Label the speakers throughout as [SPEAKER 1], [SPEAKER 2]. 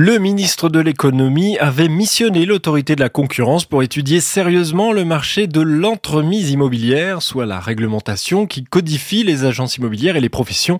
[SPEAKER 1] Le ministre de l'économie avait missionné l'autorité de la concurrence pour étudier sérieusement le marché de l'entremise immobilière, soit la réglementation qui codifie les agences immobilières et les professions.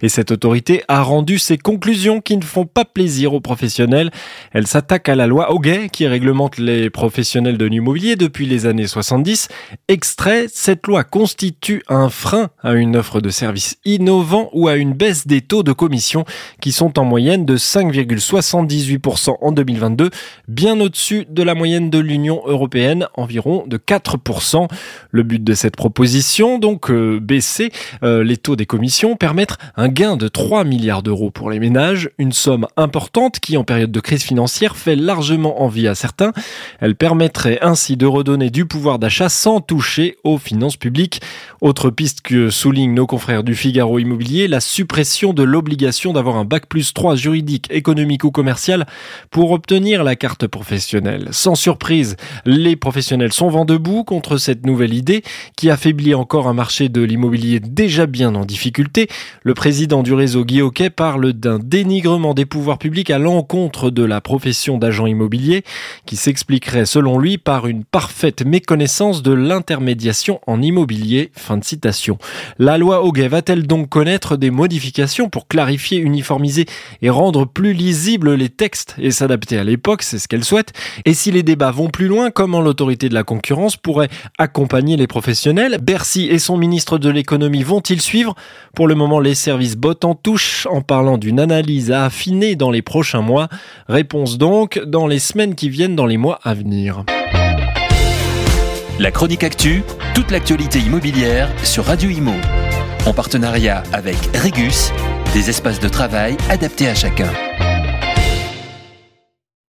[SPEAKER 1] Et cette autorité a rendu ses conclusions qui ne font pas plaisir aux professionnels. Elle s'attaque à la loi Hoguet qui réglemente les professionnels de l'immobilier depuis les années 70. Extrait, cette loi constitue un frein à une offre de services innovants ou à une baisse des taux de commission qui sont en moyenne de 5,60 118% en 2022, bien au-dessus de la moyenne de l'Union européenne, environ de 4%. Le but de cette proposition, donc euh, baisser euh, les taux des commissions, permettre un gain de 3 milliards d'euros pour les ménages, une somme importante qui en période de crise financière fait largement envie à certains. Elle permettrait ainsi de redonner du pouvoir d'achat sans toucher aux finances publiques. Autre piste que soulignent nos confrères du Figaro Immobilier, la suppression de l'obligation d'avoir un bac plus 3 juridique, économique ou commercial pour obtenir la carte professionnelle. Sans surprise, les professionnels sont vent debout contre cette nouvelle idée qui affaiblit encore un marché de l'immobilier déjà bien en difficulté. Le président du réseau Guy parle d'un dénigrement des pouvoirs publics à l'encontre de la profession d'agent immobilier qui s'expliquerait selon lui par une parfaite méconnaissance de l'intermédiation en immobilier. Fin de citation. La loi Hoguet va-t-elle donc connaître des modifications pour clarifier, uniformiser et rendre plus lisible les textes et s'adapter à l'époque, c'est ce qu'elle souhaite. Et si les débats vont plus loin, comment l'autorité de la concurrence pourrait accompagner les professionnels? Bercy et son ministre de l'économie vont-ils suivre? Pour le moment, les services bottent en touche en parlant d'une analyse à affiner dans les prochains mois. Réponse donc dans les semaines qui viennent, dans les mois à venir.
[SPEAKER 2] La chronique actu, toute l'actualité immobilière sur Radio Imo. En partenariat avec Regus, des espaces de travail adaptés à chacun.